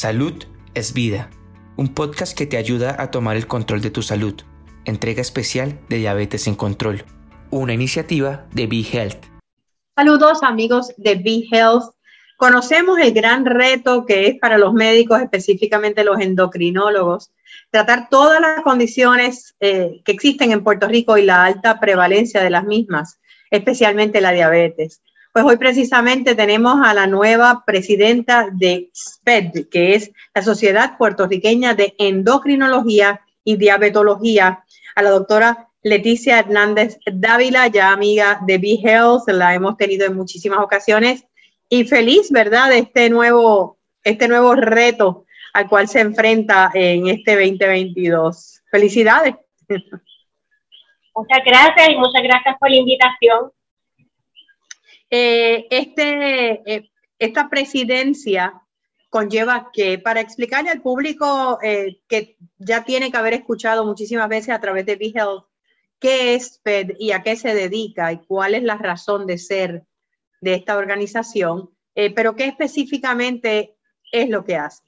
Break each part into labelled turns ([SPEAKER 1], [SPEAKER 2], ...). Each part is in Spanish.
[SPEAKER 1] Salud es vida, un podcast que te ayuda a tomar el control de tu salud. Entrega especial de Diabetes en Control, una iniciativa de Be Health.
[SPEAKER 2] Saludos amigos de Be Health. Conocemos el gran reto que es para los médicos, específicamente los endocrinólogos, tratar todas las condiciones eh, que existen en Puerto Rico y la alta prevalencia de las mismas, especialmente la diabetes. Pues hoy precisamente tenemos a la nueva presidenta de SPED, que es la Sociedad Puertorriqueña de Endocrinología y Diabetología, a la doctora Leticia Hernández Dávila, ya amiga de Be Health, la hemos tenido en muchísimas ocasiones y feliz, ¿verdad?, de este nuevo, este nuevo reto al cual se enfrenta en este 2022. Felicidades.
[SPEAKER 3] Muchas gracias y muchas gracias por la invitación.
[SPEAKER 2] Eh, este, eh, esta presidencia conlleva que, para explicarle al público eh, que ya tiene que haber escuchado muchísimas veces a través de BeHealth, qué es PED y a qué se dedica y cuál es la razón de ser de esta organización, pero qué específicamente es lo que hace.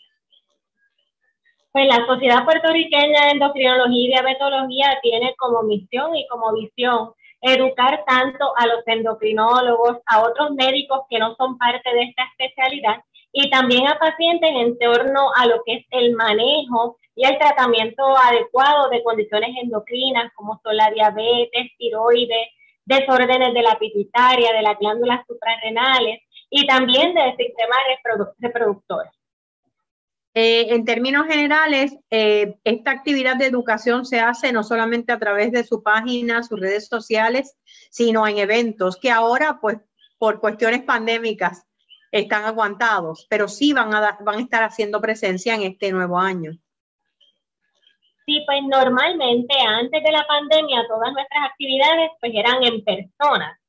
[SPEAKER 3] Pues la Sociedad Puertorriqueña de Endocrinología y Diabetología tiene como misión y como visión educar tanto a los endocrinólogos, a otros médicos que no son parte de esta especialidad y también a pacientes en torno a lo que es el manejo y el tratamiento adecuado de condiciones endocrinas como son la diabetes, tiroides, desórdenes de la pituitaria, de las glándulas suprarrenales y también del sistema reproductor.
[SPEAKER 2] Eh, en términos generales, eh, esta actividad de educación se hace no solamente a través de su página, sus redes sociales, sino en eventos que ahora, pues, por cuestiones pandémicas, están aguantados, pero sí van a, van a estar haciendo presencia en este nuevo año.
[SPEAKER 3] Sí, pues normalmente antes de la pandemia todas nuestras actividades pues eran en personas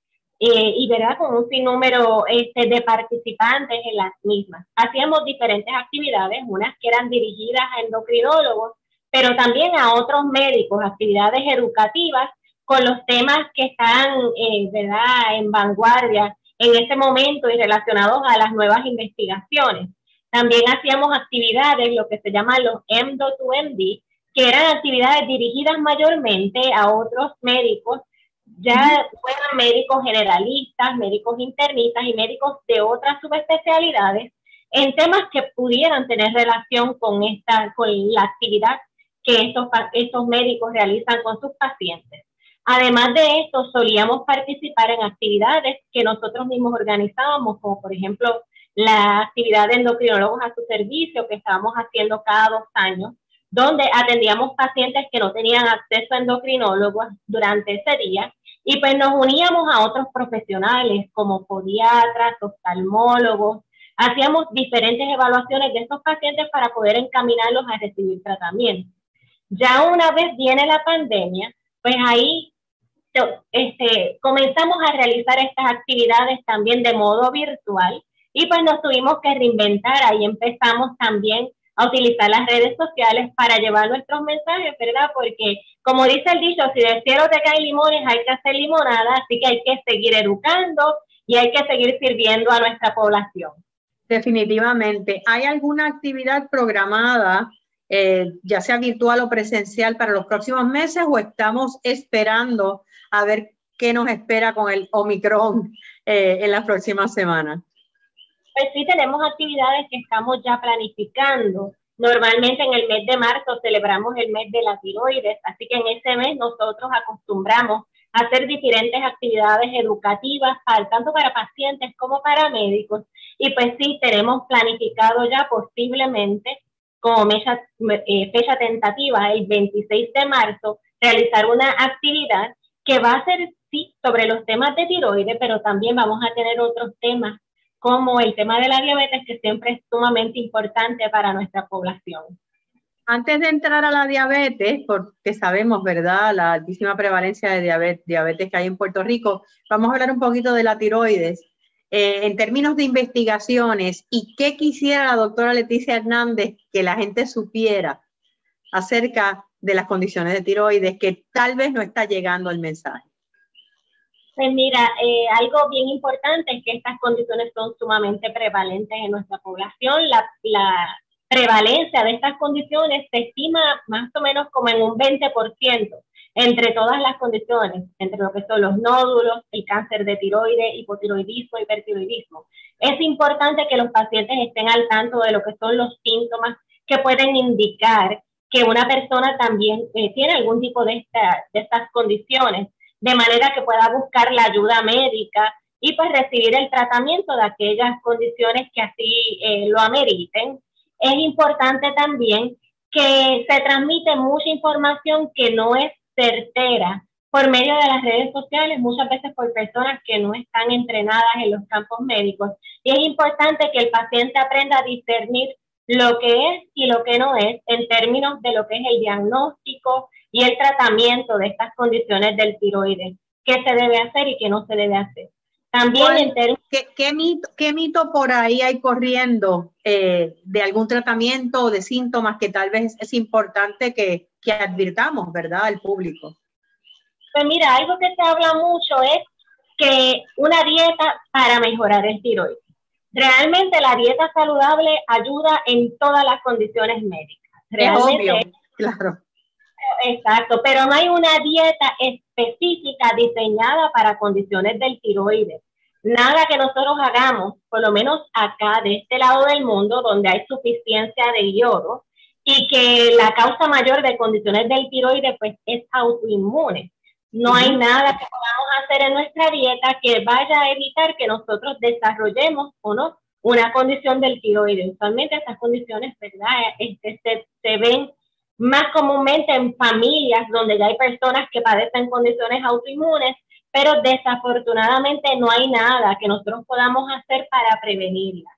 [SPEAKER 3] eh, y verdad con un sinnúmero este, de participantes en las mismas. Hacíamos diferentes actividades, unas que eran dirigidas a endocrinólogos, pero también a otros médicos, actividades educativas con los temas que están eh, ¿verdad? en vanguardia en ese momento y relacionados a las nuevas investigaciones. También hacíamos actividades, lo que se llaman los M2MD, que eran actividades dirigidas mayormente a otros médicos ya fueran médicos generalistas, médicos internistas y médicos de otras subespecialidades en temas que pudieran tener relación con, esta, con la actividad que estos, estos médicos realizan con sus pacientes. Además de esto, solíamos participar en actividades que nosotros mismos organizábamos, como por ejemplo la actividad de endocrinólogos a su servicio que estábamos haciendo cada dos años, donde atendíamos pacientes que no tenían acceso a endocrinólogos durante ese día y pues nos uníamos a otros profesionales como podiatras, oftalmólogos, hacíamos diferentes evaluaciones de estos pacientes para poder encaminarlos a recibir tratamiento. Ya una vez viene la pandemia, pues ahí este, comenzamos a realizar estas actividades también de modo virtual y pues nos tuvimos que reinventar, ahí empezamos también a utilizar las redes sociales para llevar nuestros mensajes, ¿verdad? Porque, como dice el dicho, si del cielo te caen limones, hay que hacer limonada, así que hay que seguir educando y hay que seguir sirviendo a nuestra población.
[SPEAKER 2] Definitivamente. ¿Hay alguna actividad programada, eh, ya sea virtual o presencial, para los próximos meses o estamos esperando a ver qué nos espera con el Omicron eh, en las próximas semanas?
[SPEAKER 3] Pues sí tenemos actividades que estamos ya planificando. Normalmente en el mes de marzo celebramos el mes de la tiroides, así que en ese mes nosotros acostumbramos a hacer diferentes actividades educativas, tanto para pacientes como para médicos. Y pues sí, tenemos planificado ya posiblemente como fecha, eh, fecha tentativa el 26 de marzo realizar una actividad que va a ser sí sobre los temas de tiroides, pero también vamos a tener otros temas como el tema de la diabetes, que siempre es sumamente importante para nuestra población.
[SPEAKER 2] Antes de entrar a la diabetes, porque sabemos, ¿verdad?, la altísima prevalencia de diabetes, que hay en Puerto Rico, vamos a hablar un poquito de la tiroides. Eh, en términos de investigaciones, ¿y qué quisiera la doctora Leticia Hernández que la gente supiera acerca de las condiciones de tiroides que tal vez no está llegando el mensaje?
[SPEAKER 3] Pues mira, eh, algo bien importante es que estas condiciones son sumamente prevalentes en nuestra población. La, prevalencia de estas condiciones se estima más o menos como en un 20% entre todas las condiciones, entre lo que son los nódulos, el cáncer de tiroides, hipotiroidismo, hipertiroidismo. Es importante que los pacientes estén al tanto de lo que son los síntomas que pueden indicar que una persona también eh, tiene algún tipo de, de estas condiciones, de manera que pueda buscar la ayuda médica y pues recibir el tratamiento de aquellas condiciones que así eh, lo ameriten. Es importante también que se transmite mucha información que no es certera por medio de las redes sociales, muchas veces por personas que no están entrenadas en los campos médicos. Y es importante que el paciente aprenda a discernir lo que es y lo que no es en términos de lo que es el diagnóstico y el tratamiento de estas condiciones del tiroides, qué se debe hacer y qué no se debe hacer.
[SPEAKER 2] También en términos... ¿Qué, mito, ¿Qué, mito, por ahí hay corriendo eh, de algún tratamiento o de síntomas que tal vez es importante que, que advirtamos, ¿verdad?, al público.
[SPEAKER 3] Pues mira, algo que se habla mucho es que una dieta para mejorar el tiroides. Realmente la dieta saludable ayuda en todas las condiciones médicas. Realmente,
[SPEAKER 2] es claro.
[SPEAKER 3] Exacto, pero no hay una dieta específica diseñada para condiciones del tiroides. Nada que nosotros hagamos, por lo menos acá de este lado del mundo, donde hay suficiencia de yodo, y que la causa mayor de condiciones del tiroides pues es autoinmune. No hay nada que podamos hacer en nuestra dieta que vaya a evitar que nosotros desarrollemos o no una condición del tiroides. Usualmente estas condiciones, ¿verdad? Este, se, se ven más comúnmente en familias donde ya hay personas que padecen condiciones autoinmunes, pero desafortunadamente no hay nada que nosotros podamos hacer para prevenirlas.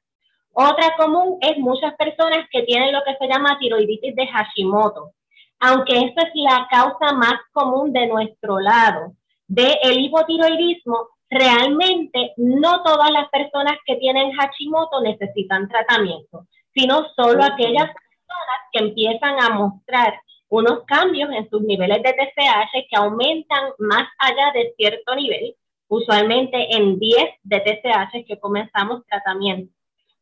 [SPEAKER 3] Otra común es muchas personas que tienen lo que se llama tiroiditis de Hashimoto aunque esta es la causa más común de nuestro lado del el hipotiroidismo, realmente no todas las personas que tienen Hashimoto necesitan tratamiento, sino solo aquellas personas que empiezan a mostrar unos cambios en sus niveles de TSH que aumentan más allá de cierto nivel, usualmente en 10 de TSH que comenzamos tratamiento.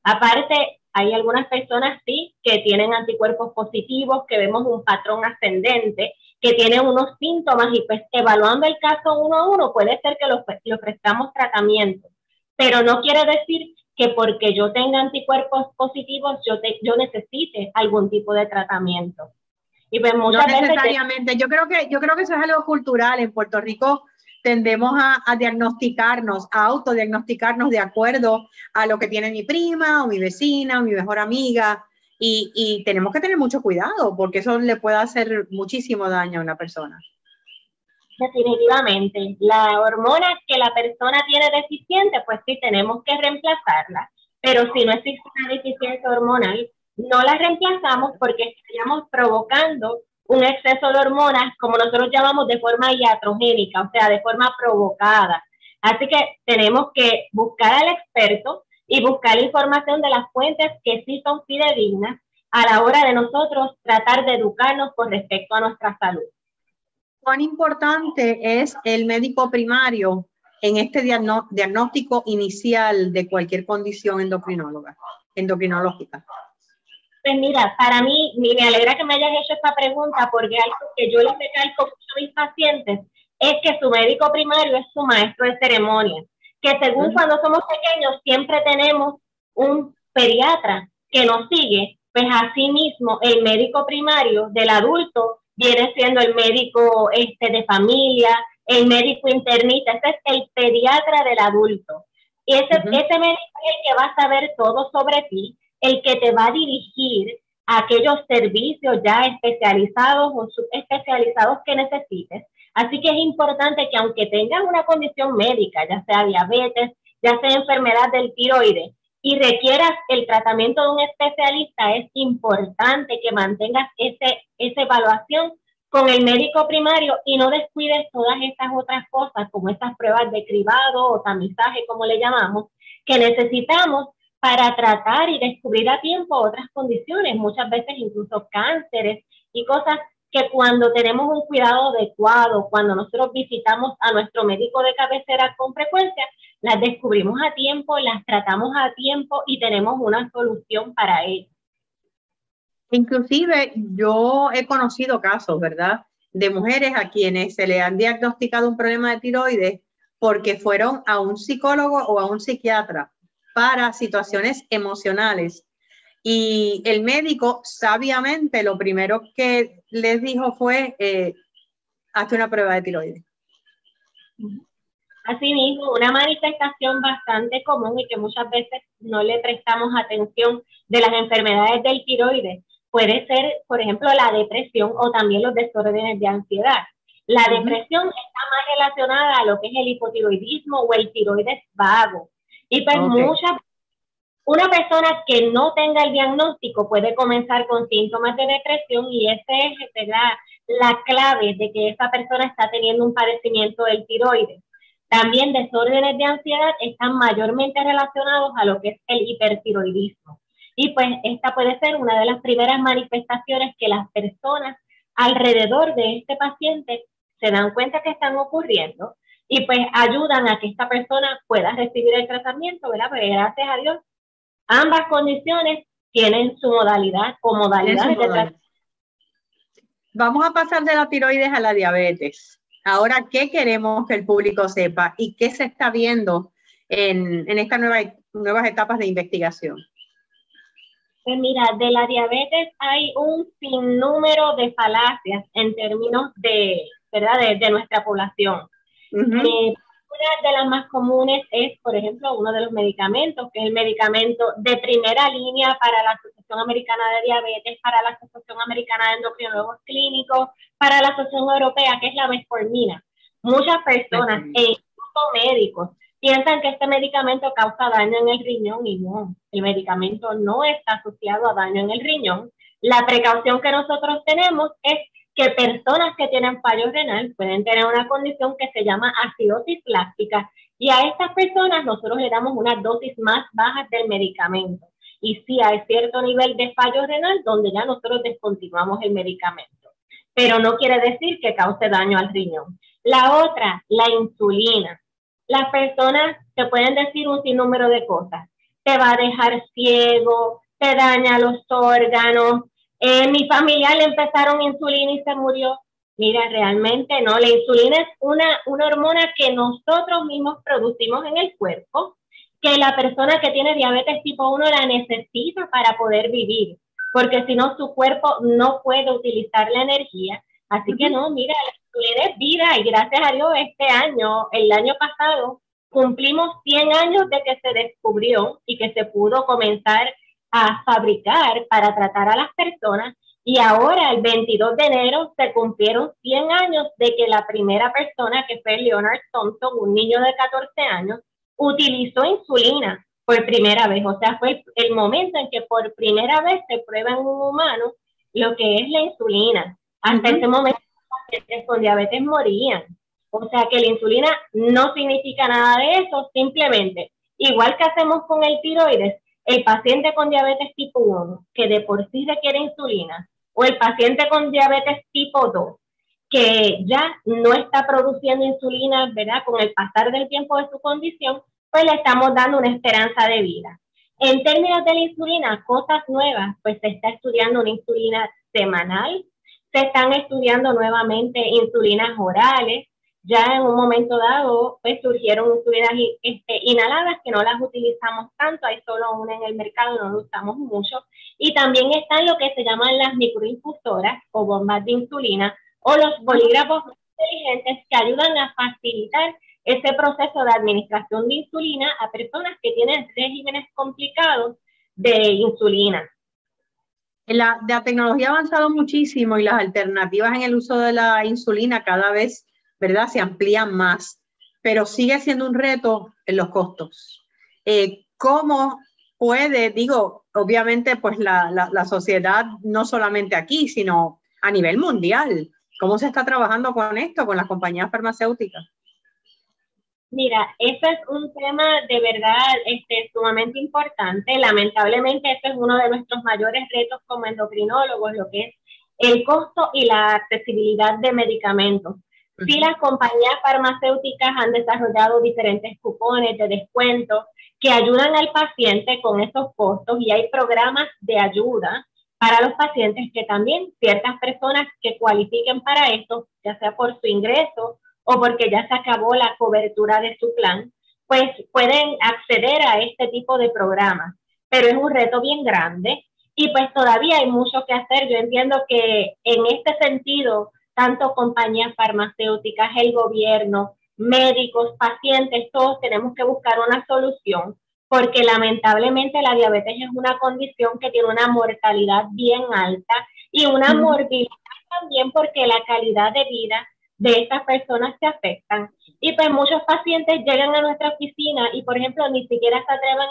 [SPEAKER 3] Aparte, hay algunas personas, sí, que tienen anticuerpos positivos, que vemos un patrón ascendente, que tienen unos síntomas y pues evaluando el caso uno a uno puede ser que le ofrezcamos tratamiento, pero no quiere decir que porque yo tenga anticuerpos positivos yo, yo necesite algún tipo de tratamiento.
[SPEAKER 2] Y pues muchas no necesariamente. yo creo que yo creo que eso es algo cultural en Puerto Rico tendemos a, diagnosticarnos, a autodiagnosticarnos de acuerdo a lo que tiene mi prima o mi vecina o mi mejor amiga. Y, tenemos que tener mucho cuidado porque eso le puede hacer muchísimo daño a una persona.
[SPEAKER 3] Definitivamente. La hormona que la persona tiene deficiente, pues sí, tenemos que reemplazarla. Pero si no existe una deficiencia hormonal, no la reemplazamos porque estaríamos provocando un exceso de hormonas, como nosotros llamamos de forma iatrogénica, o sea, de forma provocada. Así que tenemos que buscar al experto y buscar información de las fuentes que sí son fidedignas a la hora de nosotros tratar de educarnos con respecto a nuestra salud.
[SPEAKER 2] ¿Cuán importante es el médico primario en este diagnóstico inicial de cualquier condición endocrinóloga, endocrinológica?
[SPEAKER 3] Pues mira, para mí, me alegra que me hayas hecho esta pregunta porque algo que yo les recalco a mis pacientes es que su médico primario es su maestro de ceremonia, que según cuando somos pequeños siempre tenemos un pediatra que nos sigue, pues así mismo el médico primario del adulto viene siendo el médico este, de familia, el médico internista, ese es el pediatra del adulto. Y ese, ese médico es el que va a saber todo sobre ti, el que te va a dirigir a aquellos servicios ya especializados o subespecializados que necesites. Así que es importante que aunque tengas una condición médica, ya sea diabetes, ya sea enfermedad del tiroides, y requieras el tratamiento de un especialista, es importante que mantengas ese, esa evaluación con el médico primario y no descuides todas estas otras cosas, como estas pruebas de cribado o tamizaje, como le llamamos, que necesitamos para tratar y descubrir a tiempo otras condiciones, muchas veces incluso cánceres y cosas que cuando tenemos un cuidado adecuado, cuando nosotros visitamos a nuestro médico de cabecera con frecuencia, las descubrimos a tiempo, las tratamos a tiempo y tenemos una solución para ello.
[SPEAKER 2] Inclusive yo he conocido casos, ¿verdad? De mujeres a quienes se le han diagnosticado un problema de tiroides porque fueron a un psicólogo o a un psiquiatra para situaciones emocionales. Y el médico sabiamente lo primero que les dijo fue, eh, hazte una prueba de tiroides.
[SPEAKER 3] Asimismo, una manifestación bastante común y que muchas veces no le prestamos atención de las enfermedades del tiroides puede ser, por ejemplo, la depresión o también los desórdenes de ansiedad. La depresión está más relacionada a lo que es el hipotiroidismo o el tiroides vago. Y pues muchas una persona que no tenga el diagnóstico puede comenzar con síntomas de depresión y esa es la, la clave de que esa persona está teniendo un padecimiento del tiroides. También desórdenes de ansiedad están mayormente relacionados a lo que es el hipertiroidismo. Y pues esta puede ser una de las primeras manifestaciones que las personas alrededor de este paciente se dan cuenta que están ocurriendo y pues ayudan a que esta persona pueda recibir el tratamiento, ¿verdad? Pues gracias a Dios, ambas condiciones tienen su modalidad o modalidad de.
[SPEAKER 2] Vamos a pasar de la tiroides a la diabetes. Ahora, ¿qué queremos que el público sepa y qué se está viendo en, en estas nueva, nuevas etapas de investigación?
[SPEAKER 3] Pues mira, de la diabetes hay un sinnúmero de falacias en términos de, ¿verdad? de, nuestra población. Eh, una de las más comunes es, por ejemplo, uno de los medicamentos, que es el medicamento de primera línea para la Asociación Americana de Diabetes, para la Asociación Americana de Endocrinólogos Clínicos, para la Asociación Europea, que es la metformina. Muchas personas, e incluso médicos, piensan que este medicamento causa daño en el riñón y no, el medicamento no está asociado a daño en el riñón. La precaución que nosotros tenemos es que personas que tienen fallo renal pueden tener una condición que se llama acidosis plástica y a estas personas nosotros le damos una dosis más baja del medicamento. Y si hay cierto nivel de fallo renal donde ya nosotros descontinuamos el medicamento. Pero no quiere decir que cause daño al riñón. La otra, la insulina las personas te pueden decir un sinnúmero de cosas. Te va a dejar ciego, te daña los órganos. Eh, mi familia le empezaron insulina y se murió. Mira, realmente no. La insulina es una, una hormona que nosotros mismos producimos en el cuerpo, que la persona que tiene diabetes tipo 1 la necesita para poder vivir, porque si no, su cuerpo no puede utilizar la energía. Así que no, mira, es vida y gracias a Dios este año, el año pasado, cumplimos 100 años de que se descubrió y que se pudo comenzar a fabricar para tratar a las personas y ahora el 22 de enero se cumplieron 100 años de que la primera persona, que fue Leonard Thompson, un niño de 14 años, utilizó insulina por primera vez. O sea, fue el, momento en que por primera vez se prueba en un humano lo que es la insulina. Hasta ese momento pacientes con diabetes morían. O sea que la insulina no significa nada de eso, simplemente, igual que hacemos con el tiroides, el paciente con diabetes tipo 1, que de por sí requiere insulina, o el paciente con diabetes tipo 2, que ya no está produciendo insulina, ¿verdad? Con el pasar del tiempo de su condición, pues le estamos dando una esperanza de vida. En términos de la insulina, cosas nuevas, pues se está estudiando una insulina semanal, se están estudiando nuevamente insulinas orales. Ya en un momento dado, pues surgieron insulinas este, inhaladas que no las utilizamos tanto, hay solo una en el mercado, no lo usamos mucho. Y también están lo que se llaman las microinfusoras o bombas de insulina o los bolígrafos inteligentes que ayudan a facilitar ese proceso de administración de insulina a personas que tienen regímenes complicados de insulina.
[SPEAKER 2] La, la, tecnología ha avanzado muchísimo y las alternativas en el uso de la insulina cada vez, ¿verdad?, se amplían más, pero sigue siendo un reto en los costos. Eh, ¿Cómo puede, digo, obviamente, pues la, la, sociedad, no solamente aquí, sino a nivel mundial, cómo se está trabajando con esto, con las compañías farmacéuticas?
[SPEAKER 3] Mira, ese es un tema de verdad este, sumamente importante. Lamentablemente, este es uno de nuestros mayores retos como endocrinólogos, lo que es el costo y la accesibilidad de medicamentos. Sí, las compañías farmacéuticas han desarrollado diferentes cupones de descuento que ayudan al paciente con esos costos y hay programas de ayuda para los pacientes que también ciertas personas que cualifiquen para esto, ya sea por su ingreso o porque ya se acabó la cobertura de su plan, pues pueden acceder a este tipo de programas. Pero es un reto bien grande y pues todavía hay mucho que hacer. Yo entiendo que en este sentido, tanto compañías farmacéuticas, el gobierno, médicos, pacientes, todos tenemos que buscar una solución porque lamentablemente la diabetes es una condición que tiene una mortalidad bien alta y una morbilidad también porque la calidad de vida de estas personas se afectan. Y pues muchos pacientes llegan a nuestra oficina y, por ejemplo, ni siquiera se atreven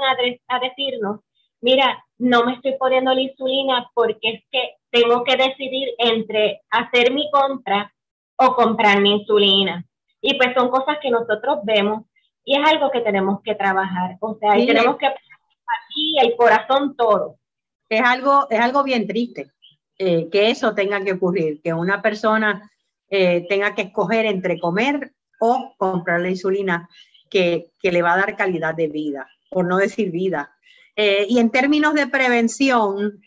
[SPEAKER 3] a, a decirnos, mira, no me estoy poniendo la insulina porque es que tengo que decidir entre hacer mi compra o comprar mi insulina. Y pues son cosas que nosotros vemos y es algo que tenemos que trabajar. O sea, tenemos que aquí el corazón todo.
[SPEAKER 2] Es algo, es algo bien triste eh, que eso tenga que ocurrir, que una persona eh, tenga que escoger entre comer o comprar la insulina que, que, le va a dar calidad de vida, por no decir vida. Eh, y en términos de prevención,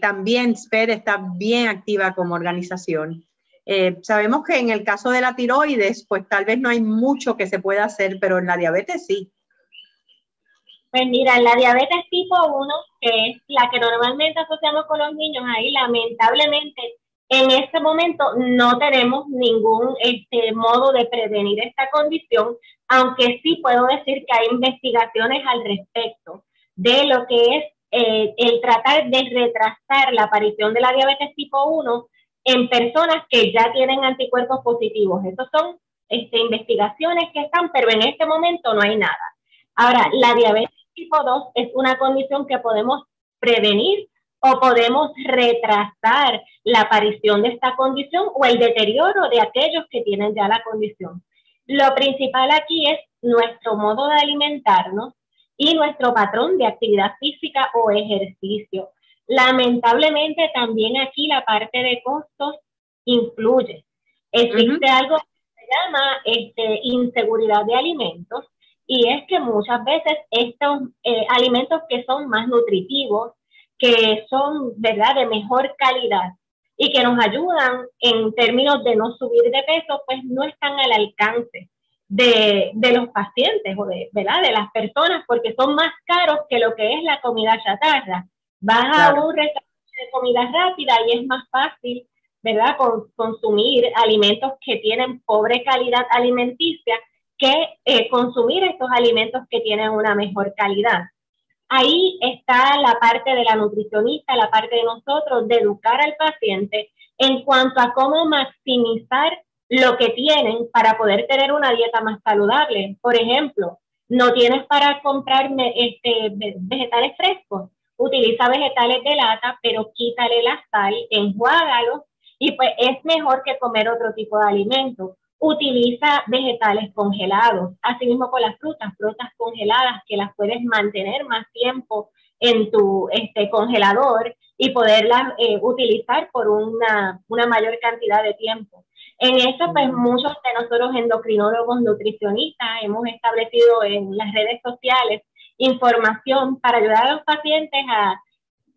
[SPEAKER 2] también SPED está bien activa como organización. Eh, sabemos que en el caso de la tiroides, pues tal vez no hay mucho que se pueda hacer, pero en la diabetes sí.
[SPEAKER 3] Pues mira, en la diabetes tipo 1, que es la que normalmente asociamos con los niños, ahí lamentablemente en este momento no tenemos ningún este, modo de prevenir esta condición, aunque sí puedo decir que hay investigaciones al respecto de lo que es eh, el tratar de retrasar la aparición de la diabetes tipo 1 en personas que ya tienen anticuerpos positivos. Esas son este, investigaciones que están, pero en este momento no hay nada. Ahora, la diabetes tipo 2 es una condición que podemos prevenir o podemos retrasar la aparición de esta condición o el deterioro de aquellos que tienen ya la condición. Lo principal aquí es nuestro modo de alimentarnos y nuestro patrón de actividad física o ejercicio. Lamentablemente también aquí la parte de costos influye. Existe algo que se llama este, inseguridad de alimentos y es que muchas veces estos eh, alimentos que son más nutritivos, que son ¿verdad? de mejor calidad y que nos ayudan en términos de no subir de peso, pues no están al alcance de, de, los pacientes o de, ¿verdad? de las personas porque son más caros que lo que es la comida chatarra. Vas a un restaurante de comida rápida y es más fácil, ¿verdad?, consumir alimentos que tienen pobre calidad alimenticia que eh, consumir estos alimentos que tienen una mejor calidad. Ahí está la parte de la nutricionista, la parte de nosotros de educar al paciente en cuanto a cómo maximizar lo que tienen para poder tener una dieta más saludable. Por ejemplo, no tienes para comprarme este, vegetales frescos, utiliza vegetales de lata, pero quítale la sal, enjuágalo y pues es mejor que comer otro tipo de alimento. Utiliza vegetales congelados, así mismo con las frutas, frutas congeladas que las puedes mantener más tiempo en tu este, congelador y poderlas eh, utilizar por una mayor cantidad de tiempo. En eso, pues muchos de nosotros endocrinólogos nutricionistas hemos establecido en las redes sociales información para ayudar a los pacientes a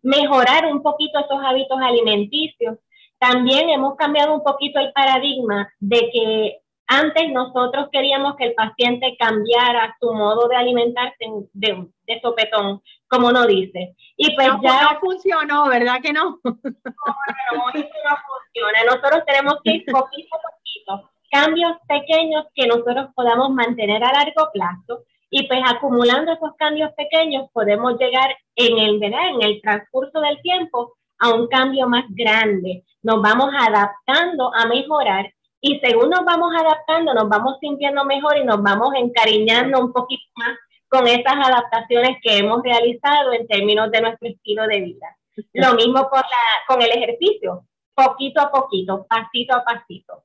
[SPEAKER 3] mejorar un poquito esos hábitos alimenticios. También hemos cambiado un poquito el paradigma de que antes nosotros queríamos que el paciente cambiara su modo de alimentarse de, de sopetón, como no dice.
[SPEAKER 2] Y pues ya no funcionó, ¿verdad que no?
[SPEAKER 3] No, no, eso no funciona. Nosotros tenemos que ir poquito a poquito, cambios pequeños que nosotros podamos mantener a largo plazo y pues acumulando esos cambios pequeños podemos llegar en el, en el transcurso del tiempo a un cambio más grande. Nos vamos adaptando a mejorar y según nos vamos adaptando, nos vamos sintiendo mejor y nos vamos encariñando un poquito más con esas adaptaciones que hemos realizado en términos de nuestro estilo de vida. Lo mismo con, la, con el ejercicio, poquito a poquito, pasito a pasito.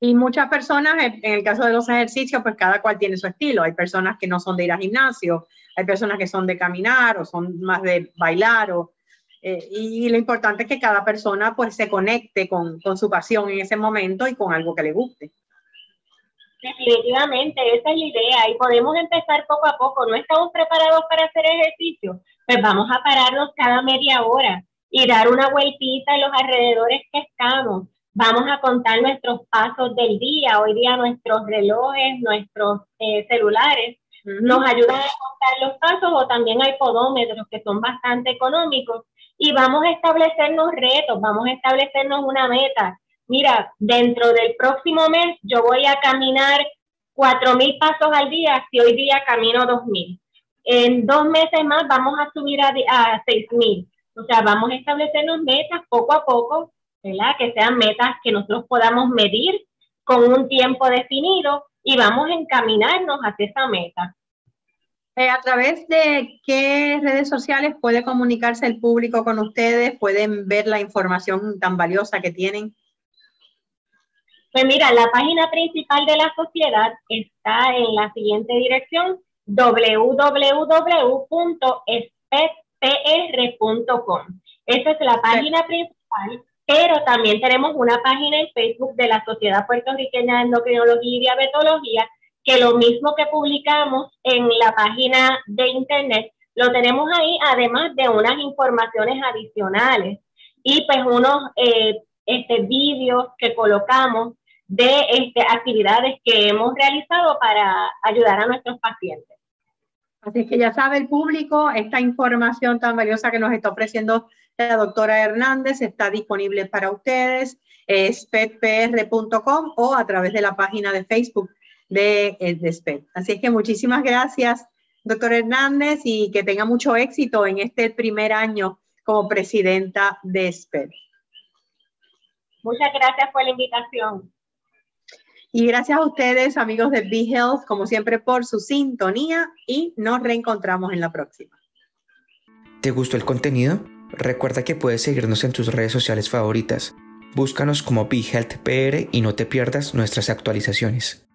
[SPEAKER 2] Y muchas personas, en el caso de los ejercicios, pues cada cual tiene su estilo. Hay personas que no son de ir al gimnasio, hay personas que son de caminar o son más de bailar. O, eh, y lo importante es que cada persona pues se conecte con, con, su pasión en ese momento y con algo que le guste.
[SPEAKER 3] Definitivamente, esa es la idea y podemos empezar poco a poco. No estamos preparados para hacer ejercicio, pues vamos a pararnos cada media hora y dar una vueltita en los alrededores que estamos. Vamos a contar nuestros pasos del día. Hoy día nuestros relojes, nuestros eh, celulares nos ayudan a contar los pasos o también hay podómetros que son bastante económicos y vamos a establecernos retos, vamos a establecernos una meta. Mira, dentro del próximo mes yo voy a caminar cuatro mil pasos al día si hoy día camino dos mil. En dos meses más vamos a subir a, a seis mil. O sea, vamos a establecernos metas poco a poco, ¿verdad? Que sean metas que nosotros podamos medir con un tiempo definido y vamos a encaminarnos hacia esa meta.
[SPEAKER 2] Eh, ¿A través de qué redes sociales puede comunicarse el público con ustedes? ¿Pueden ver la información tan valiosa que tienen?
[SPEAKER 3] Pues mira, la página principal de la sociedad está en la siguiente dirección, www.spetpr.com. Esa es la página principal, pero también tenemos una página en Facebook de la Sociedad Puertorriqueña de Endocrinología y Diabetología, que lo mismo que publicamos en la página de internet, lo tenemos ahí, además de unas informaciones adicionales y pues unos eh, este, vídeos que colocamos de este, actividades que hemos realizado para ayudar a nuestros pacientes.
[SPEAKER 2] Así que ya sabe el público, esta información tan valiosa que nos está ofreciendo la doctora Hernández está disponible para ustedes, es petpr.com o a través de la página de Facebook de, de Así es que muchísimas gracias, doctor Hernández, y que tenga mucho éxito en este primer año como presidenta de SPED.
[SPEAKER 3] Muchas gracias por la invitación.
[SPEAKER 2] Y gracias a ustedes, amigos de Be Health, como siempre, por su sintonía y nos reencontramos en la próxima.
[SPEAKER 1] ¿Te gustó el contenido? Recuerda que puedes seguirnos en tus redes sociales favoritas. Búscanos como Be Health PR y no te pierdas nuestras actualizaciones.